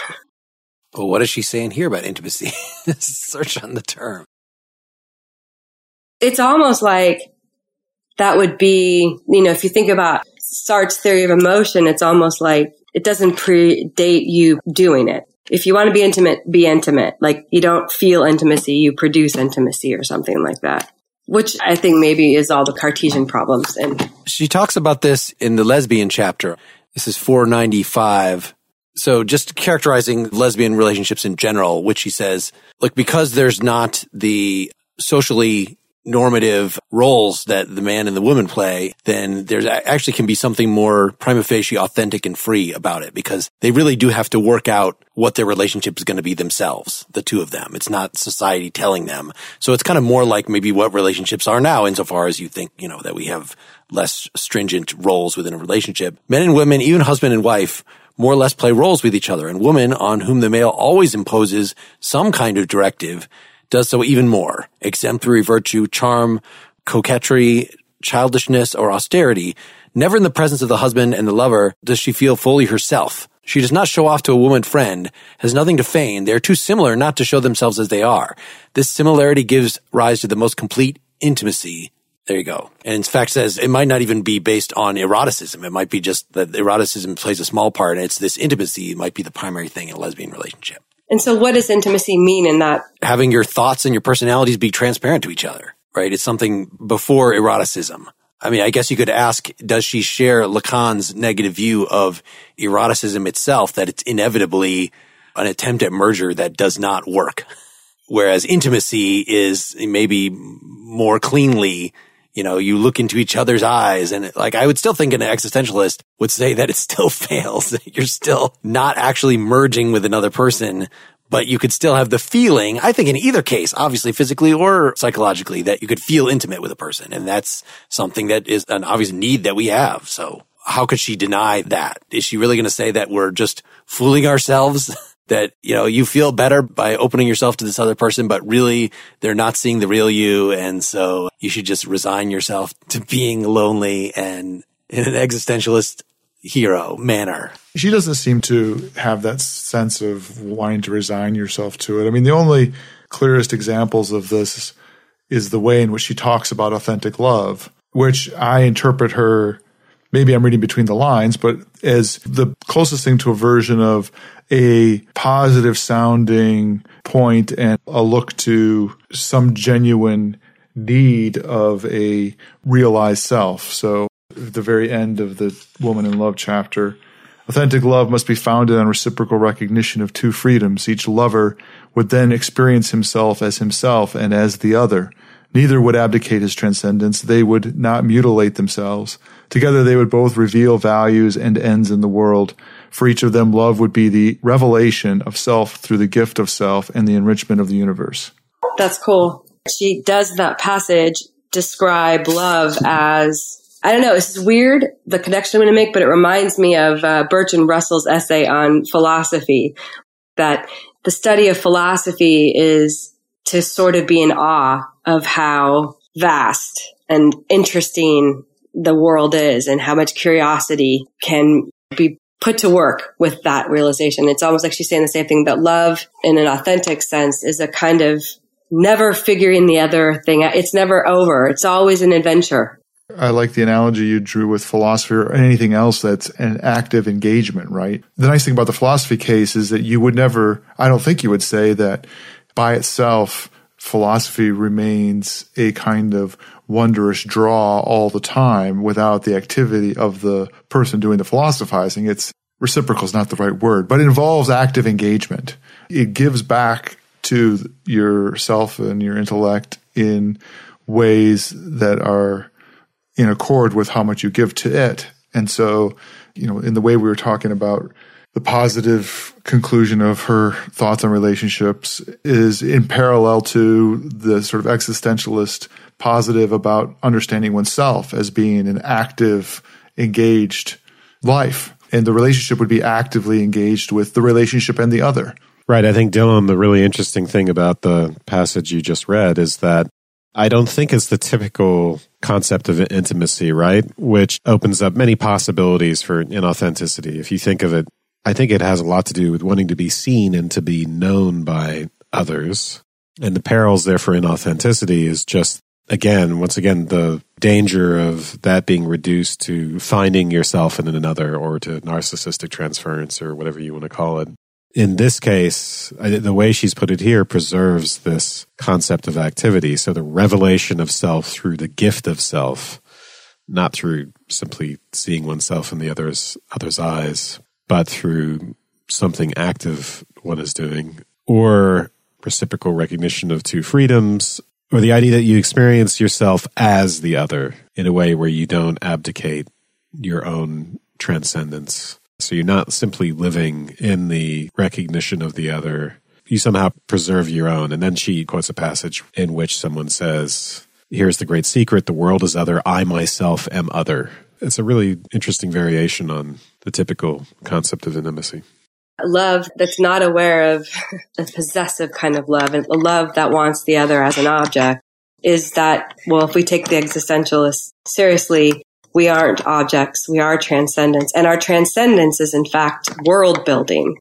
Well, what is she saying here about intimacy? Search on the term. It's almost like that would be, you know, if you think about Sartre's theory of emotion, it's almost like it doesn't predate you doing it if you want to be intimate, be intimate. Like you don't feel intimacy, you produce intimacy or something like that. Which I think maybe is all the Cartesian problems. And she talks about this in the lesbian chapter. This is 495. So just characterizing lesbian relationships in general, which she says, look, because there's not the socially normative roles that the man and the woman play, then there actually can be something more prima facie authentic and free about it because they really do have to work out what their relationship is going to be themselves, the two of them. It's not society telling them. So it's kind of more like maybe what relationships are now insofar as you think, you know, that we have less stringent roles within a relationship. Men and women, even husband and wife, more or less play roles with each other and women on whom the male always imposes some kind of directive does so even more. Exemplary virtue, charm, coquetry, childishness, or austerity. Never in the presence of the husband and the lover does she feel fully herself. She does not show off to a woman friend, has nothing to feign. They are too similar not to show themselves as they are. This similarity gives rise to the most complete intimacy. There you go. And in fact says it might not even be based on eroticism. It might be just that eroticism plays a small part and it's this intimacy might be the primary thing in a lesbian relationship. And so what does intimacy mean in that? Having your thoughts and your personalities be transparent to each other, right? It's something before eroticism. I mean, I guess you could ask, does she share Lacan's negative view of eroticism itself, that it's inevitably an attempt at merger that does not work? Whereas intimacy is maybe more cleanly you know, you look into each other's eyes and like I would still think an existentialist would say that it still fails. You're still not actually merging with another person, but you could still have the feeling, I think in either case, obviously physically or psychologically, that you could feel intimate with a person. And that's something that is an obvious need that we have. So how could she deny that? Is she really going to say that we're just fooling ourselves? that, you know, you feel better by opening yourself to this other person, but really they're not seeing the real you. And so you should just resign yourself to being lonely and in an existentialist hero manner. She doesn't seem to have that sense of wanting to resign yourself to it. I mean, the only clearest examples of this is the way in which she talks about authentic love, which I interpret her maybe I'm reading between the lines, but as the closest thing to a version of a positive sounding point and a look to some genuine need of a realized self. So at the very end of the Woman in Love chapter, authentic love must be founded on reciprocal recognition of two freedoms. Each lover would then experience himself as himself and as the other. Neither would abdicate his transcendence. They would not mutilate themselves. Together they would both reveal values and ends in the world. For each of them, love would be the revelation of self through the gift of self and the enrichment of the universe. That's cool. She does that passage describe love as I don't know. Is weird, the connection I'm going to make, but it reminds me of uh, Bertrand Russell's essay on philosophy that the study of philosophy is to sort of be in awe of how vast and interesting the world is and how much curiosity can be put to work with that realization. It's almost like she's saying the same thing that love in an authentic sense is a kind of never figuring the other thing out. It's never over. It's always an adventure. I like the analogy you drew with philosophy or anything else that's an active engagement, right? The nice thing about the philosophy case is that you would never, I don't think you would say that by itself, philosophy remains a kind of wondrous draw all the time without the activity of the person doing the philosophizing. It's reciprocal is not the right word, but it involves active engagement. It gives back to yourself and your intellect in ways that are in accord with how much you give to it. And so, you know, in the way we were talking about the positive conclusion of her thoughts on relationships is in parallel to the sort of existentialist positive about understanding oneself as being an active, engaged life. And the relationship would be actively engaged with the relationship and the other. Right. I think, Dylan, the really interesting thing about the passage you just read is that I don't think it's the typical concept of intimacy, right? Which opens up many possibilities for inauthenticity. If you think of it, I think it has a lot to do with wanting to be seen and to be known by others. And the perils there for inauthenticity is just, again, once again, the danger of that being reduced to finding yourself in another or to narcissistic transference or whatever you want to call it in this case, the way she's put it here preserves this concept of activity. So the revelation of self through the gift of self, not through simply seeing oneself in the other's other's eyes, but through something active one is doing, or reciprocal recognition of two freedoms, or the idea that you experience yourself as the other in a way where you don't abdicate your own transcendence so you're not simply living in the recognition of the other. You somehow preserve your own. And then she quotes a passage in which someone says, Here's the great secret the world is other, I myself am other. It's a really interesting variation on the typical concept of intimacy. Love that's not aware of a possessive kind of love and a love that wants the other as an object is that, well, if we take the existentialist seriously, we aren't objects. We are transcendence. And our transcendence is in fact world building.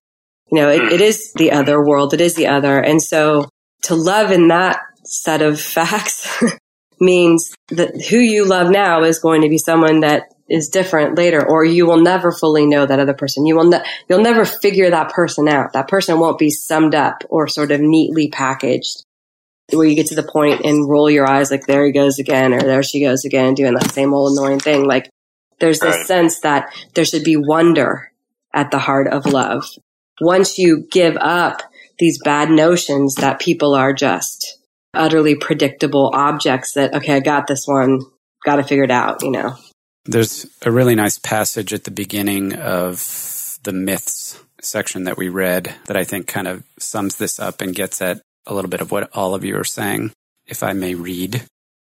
You know, it, it is the other world. It is the other. And so to love in that set of facts means that who you love now is going to be someone that is different later, or you will never fully know that other person. You will, ne- you'll never figure that person out. That person won't be summed up or sort of neatly packaged where you get to the point and roll your eyes like there he goes again or there she goes again doing that same old annoying thing. Like there's this right. sense that there should be wonder at the heart of love. Once you give up these bad notions that people are just utterly predictable objects that, okay, I got this one, got to figure it out, you know. There's a really nice passage at the beginning of the myths section that we read that I think kind of sums this up and gets at a little bit of what all of you are saying, if I may read.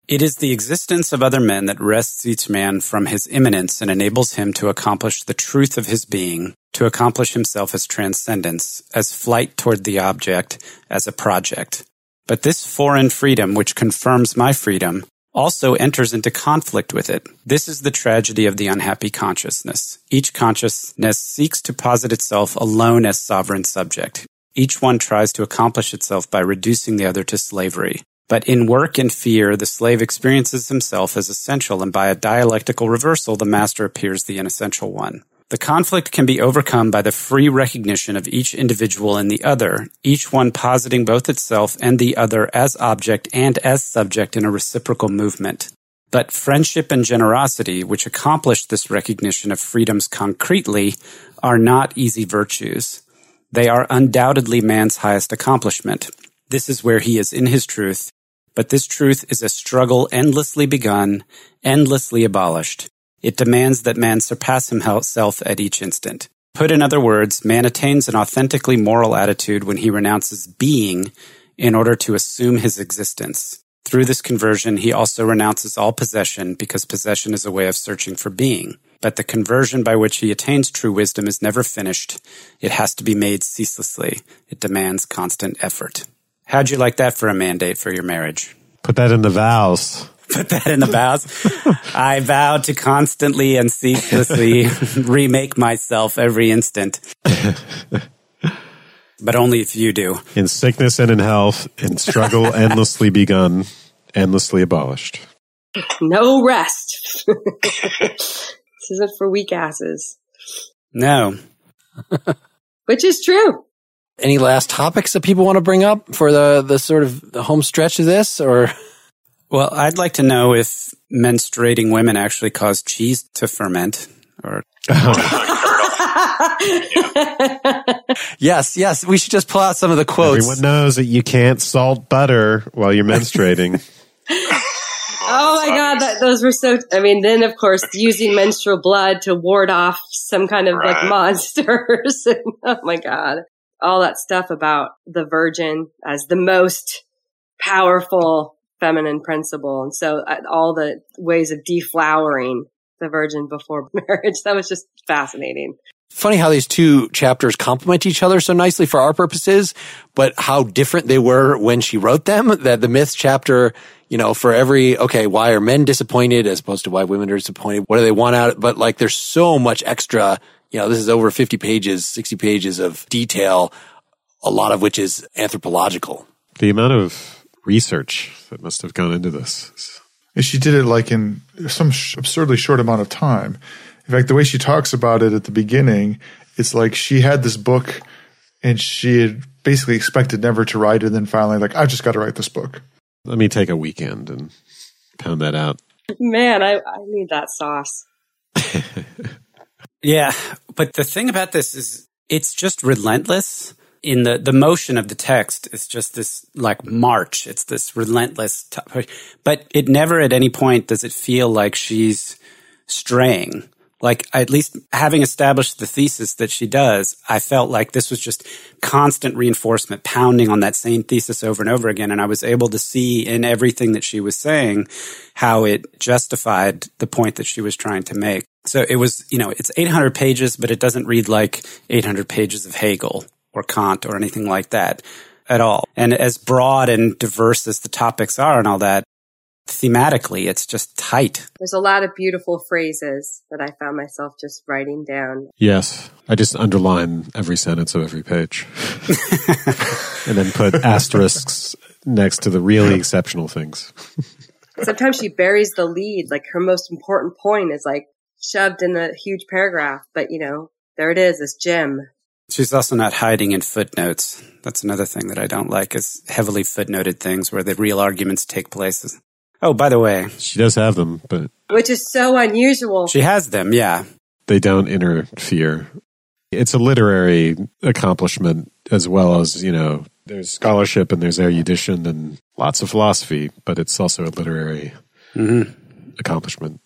It is the existence of other men that wrests each man from his immanence and enables him to accomplish the truth of his being, to accomplish himself as transcendence, as flight toward the object, as a project. But this foreign freedom, which confirms my freedom, also enters into conflict with it. This is the tragedy of the unhappy consciousness. Each consciousness seeks to posit itself alone as sovereign subject. Each one tries to accomplish itself by reducing the other to slavery. But in work and fear, the slave experiences himself as essential, and by a dialectical reversal, the master appears the inessential one. The conflict can be overcome by the free recognition of each individual in the other, each one positing both itself and the other as object and as subject in a reciprocal movement. But friendship and generosity, which accomplish this recognition of freedoms concretely, are not easy virtues. They are undoubtedly man's highest accomplishment. This is where he is in his truth, but this truth is a struggle endlessly begun, endlessly abolished. It demands that man surpass himself at each instant. Put in other words, man attains an authentically moral attitude when he renounces being in order to assume his existence. Through this conversion, he also renounces all possession because possession is a way of searching for being. But the conversion by which he attains true wisdom is never finished. It has to be made ceaselessly. It demands constant effort. How'd you like that for a mandate for your marriage? Put that in the vows. Put that in the vows. I vow to constantly and ceaselessly remake myself every instant. but only if you do. In sickness and in health, in struggle endlessly begun, endlessly abolished. No rest. this isn't for weak asses. No. Which is true. Any last topics that people want to bring up for the, the sort of the home stretch of this or? Well, I'd like to know if menstruating women actually cause cheese to ferment or. yes, yes. We should just pull out some of the quotes. Everyone knows that you can't salt butter while you're menstruating. oh my god, that, those were so. I mean, then of course using menstrual blood to ward off some kind of right. like monsters. oh my god, all that stuff about the virgin as the most powerful feminine principle, and so uh, all the ways of deflowering the virgin before marriage. That was just fascinating funny how these two chapters complement each other so nicely for our purposes, but how different they were when she wrote them. That the myth chapter, you know, for every, okay, why are men disappointed as opposed to why women are disappointed? What do they want out? Of but like there's so much extra, you know, this is over 50 pages, 60 pages of detail, a lot of which is anthropological. The amount of research that must have gone into this. And she did it like in some absurdly short amount of time. In fact, the way she talks about it at the beginning, it's like she had this book and she had basically expected never to write it, and then finally, like, I've just got to write this book. Let me take a weekend and pound that out. Man, I, I need that sauce. yeah, but the thing about this is it's just relentless in the, the motion of the text is just this like march. It's this relentless, t- but it never at any point does it feel like she's straying like at least having established the thesis that she does, I felt like this was just constant reinforcement, pounding on that same thesis over and over again. And I was able to see in everything that she was saying how it justified the point that she was trying to make. So it was, you know, it's 800 pages, but it doesn't read like 800 pages of Hegel or Kant or anything like that at all. And as broad and diverse as the topics are and all that, thematically, it's just tight. There's a lot of beautiful phrases that I found myself just writing down. Yes. I just underline every sentence of every page and then put asterisks next to the really exceptional things. Sometimes she buries the lead, like her most important point is like shoved in a huge paragraph, but you know, there it is, this gem. She's also not hiding in footnotes. That's another thing that I don't like is heavily footnoted things where the real arguments take place. Oh, by the way, she does have them, but which is so unusual. She has them, yeah. They don't interfere. It's a literary accomplishment as well as, you know, there's scholarship and there's erudition and lots of philosophy, but it's also a literary mm-hmm. accomplishment.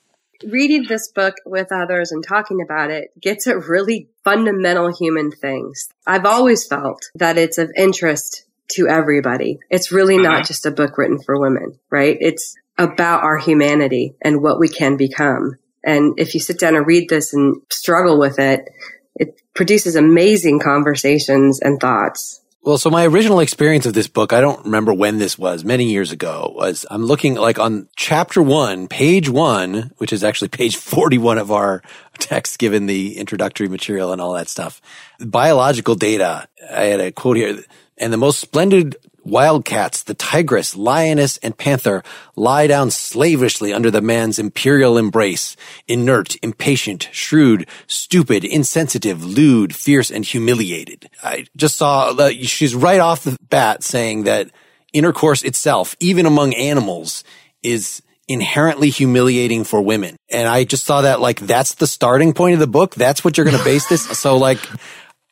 Reading this book with others and talking about it gets at really fundamental human things. I've always felt that it's of interest to everybody. It's really not uh-huh. just a book written for women, right? It's about our humanity and what we can become. And if you sit down and read this and struggle with it, it produces amazing conversations and thoughts. Well, so my original experience of this book, I don't remember when this was, many years ago, was I'm looking like on chapter one, page one, which is actually page 41 of our text, given the introductory material and all that stuff. Biological data. I had a quote here and the most splendid wildcats, the tigress, lioness, and panther lie down slavishly under the man's imperial embrace, inert, impatient, shrewd, stupid, insensitive, lewd, fierce, and humiliated. I just saw that she's right off the bat saying that intercourse itself, even among animals, is inherently humiliating for women. And I just saw that like that's the starting point of the book. That's what you're going to base this. So like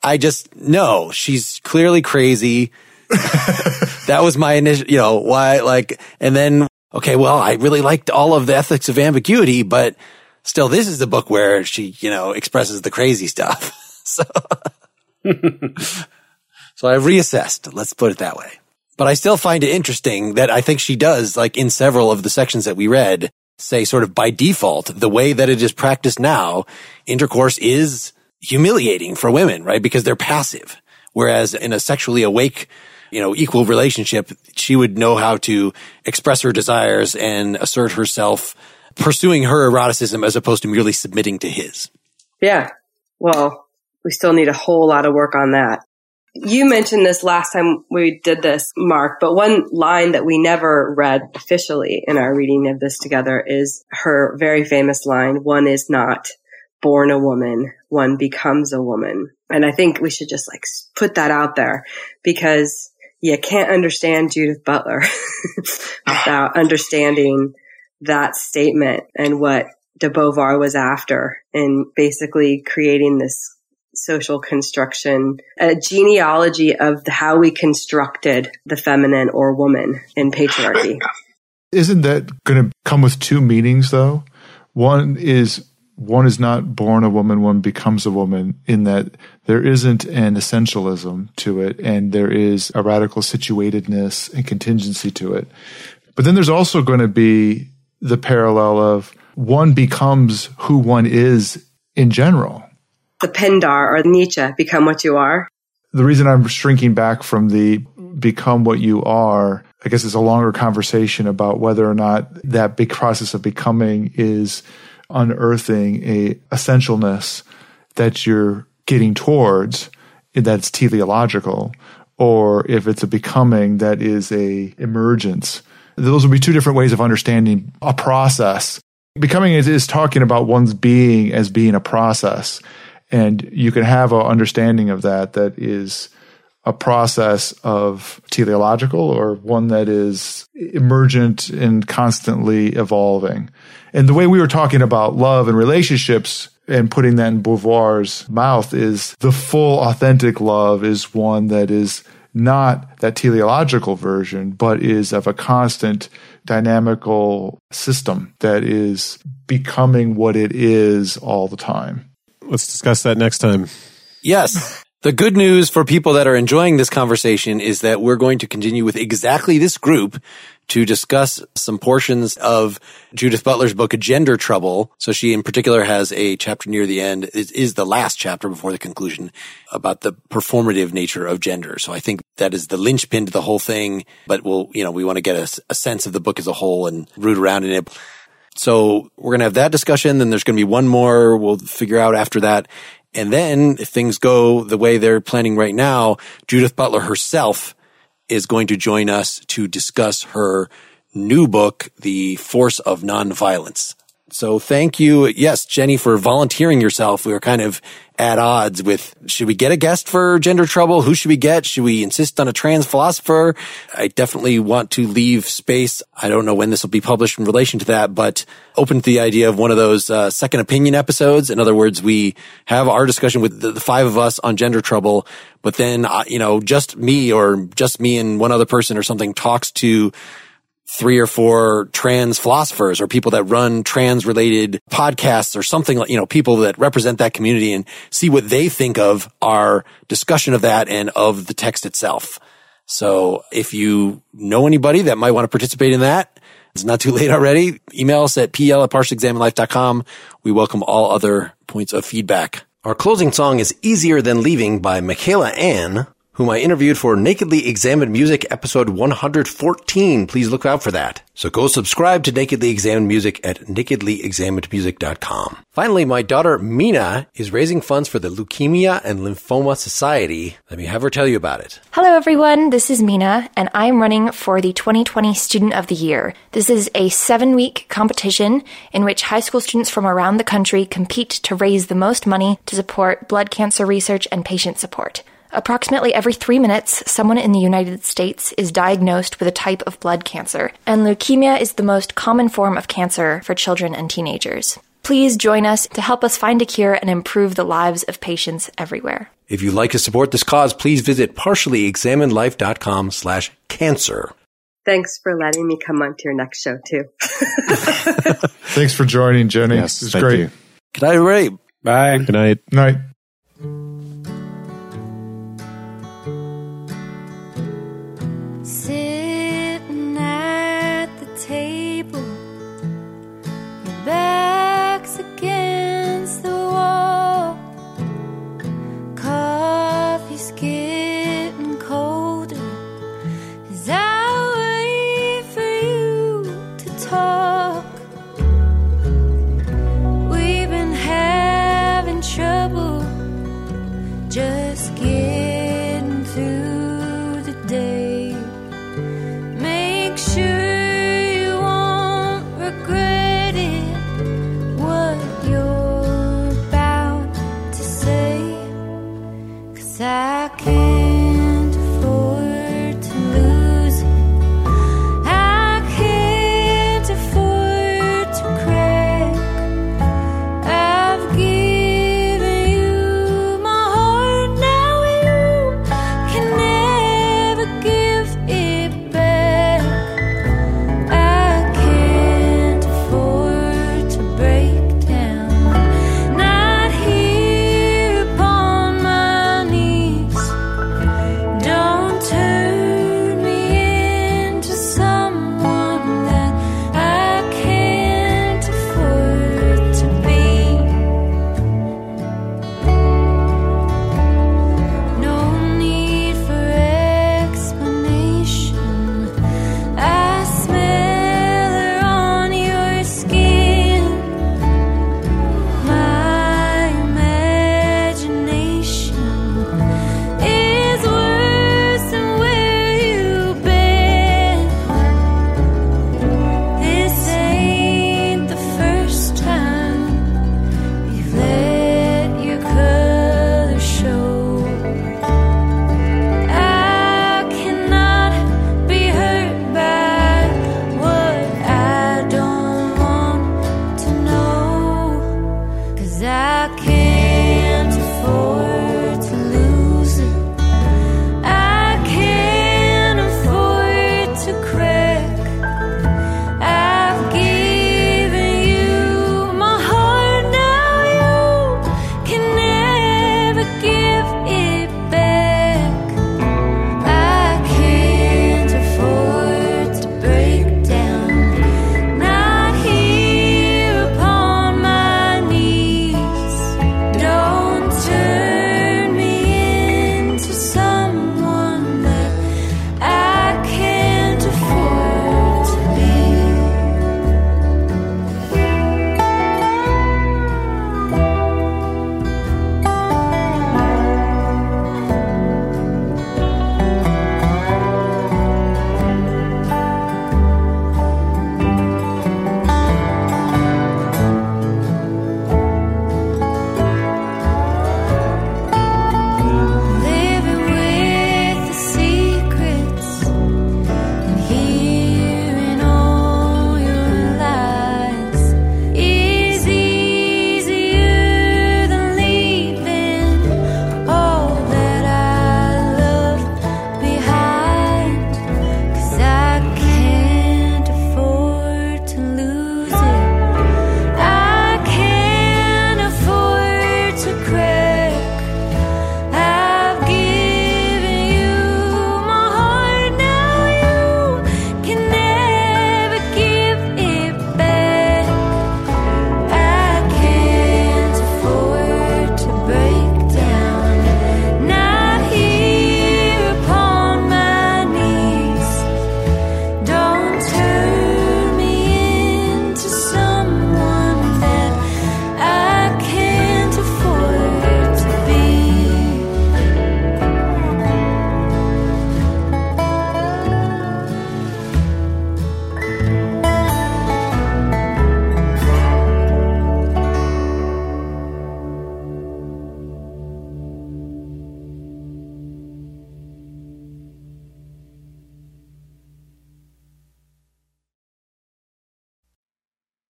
I just no, she's clearly crazy. that was my initial, you know, why like, and then, okay, well, I really liked all of the ethics of ambiguity, but still, this is the book where she, you know, expresses the crazy stuff. so, so I reassessed. Let's put it that way. But I still find it interesting that I think she does, like in several of the sections that we read, say sort of by default, the way that it is practiced now, intercourse is humiliating for women, right? Because they're passive. Whereas in a sexually awake, you know, equal relationship, she would know how to express her desires and assert herself, pursuing her eroticism as opposed to merely submitting to his. Yeah. Well, we still need a whole lot of work on that. You mentioned this last time we did this, Mark, but one line that we never read officially in our reading of this together is her very famous line, one is not born a woman, one becomes a woman. And I think we should just like put that out there because you can't understand Judith Butler without understanding that statement and what de Beauvoir was after in basically creating this social construction, a genealogy of how we constructed the feminine or woman in patriarchy. Isn't that going to come with two meanings though? One is one is not born a woman, one becomes a woman in that there isn't an essentialism to it and there is a radical situatedness and contingency to it. But then there's also going to be the parallel of one becomes who one is in general. The Pindar or Nietzsche, become what you are. The reason I'm shrinking back from the become what you are, I guess it's a longer conversation about whether or not that big process of becoming is unearthing a essentialness that you're getting towards that's teleological or if it's a becoming that is a emergence. Those would be two different ways of understanding a process. Becoming is, is talking about one's being as being a process. And you can have an understanding of that that is a process of teleological or one that is emergent and constantly evolving. And the way we were talking about love and relationships and putting that in Beauvoir's mouth is the full authentic love is one that is not that teleological version, but is of a constant dynamical system that is becoming what it is all the time. Let's discuss that next time. Yes. The good news for people that are enjoying this conversation is that we're going to continue with exactly this group to discuss some portions of Judith Butler's book, Gender Trouble. So she in particular has a chapter near the end, it is the last chapter before the conclusion about the performative nature of gender. So I think that is the linchpin to the whole thing, but we'll, you know, we want to get a, a sense of the book as a whole and root around in it. So we're going to have that discussion. Then there's going to be one more we'll figure out after that. And then if things go the way they're planning right now, Judith Butler herself is going to join us to discuss her new book, The Force of Nonviolence. So thank you. Yes, Jenny, for volunteering yourself. We were kind of at odds with, should we get a guest for gender trouble? Who should we get? Should we insist on a trans philosopher? I definitely want to leave space. I don't know when this will be published in relation to that, but open to the idea of one of those uh, second opinion episodes. In other words, we have our discussion with the, the five of us on gender trouble, but then, uh, you know, just me or just me and one other person or something talks to three or four trans philosophers or people that run trans related podcasts or something like, you know, people that represent that community and see what they think of our discussion of that and of the text itself. So if you know anybody that might want to participate in that, it's not too late already. Email us at pl at partiallyexaminedlife.com. We welcome all other points of feedback. Our closing song is Easier Than Leaving by Michaela Anne whom I interviewed for Nakedly Examined Music episode 114. Please look out for that. So go subscribe to Nakedly Examined Music at nakedlyexaminedmusic.com. Finally, my daughter Mina is raising funds for the Leukemia and Lymphoma Society. Let me have her tell you about it. Hello everyone, this is Mina and I'm running for the 2020 Student of the Year. This is a seven week competition in which high school students from around the country compete to raise the most money to support blood cancer research and patient support. Approximately every three minutes, someone in the United States is diagnosed with a type of blood cancer, and leukemia is the most common form of cancer for children and teenagers. Please join us to help us find a cure and improve the lives of patients everywhere. If you'd like to support this cause, please visit partiallyexaminedlife.com slash cancer. Thanks for letting me come on to your next show too. Thanks for joining, Jenny. Yes, it's thank great. you. Good night, everybody. Bye. Good night. Night.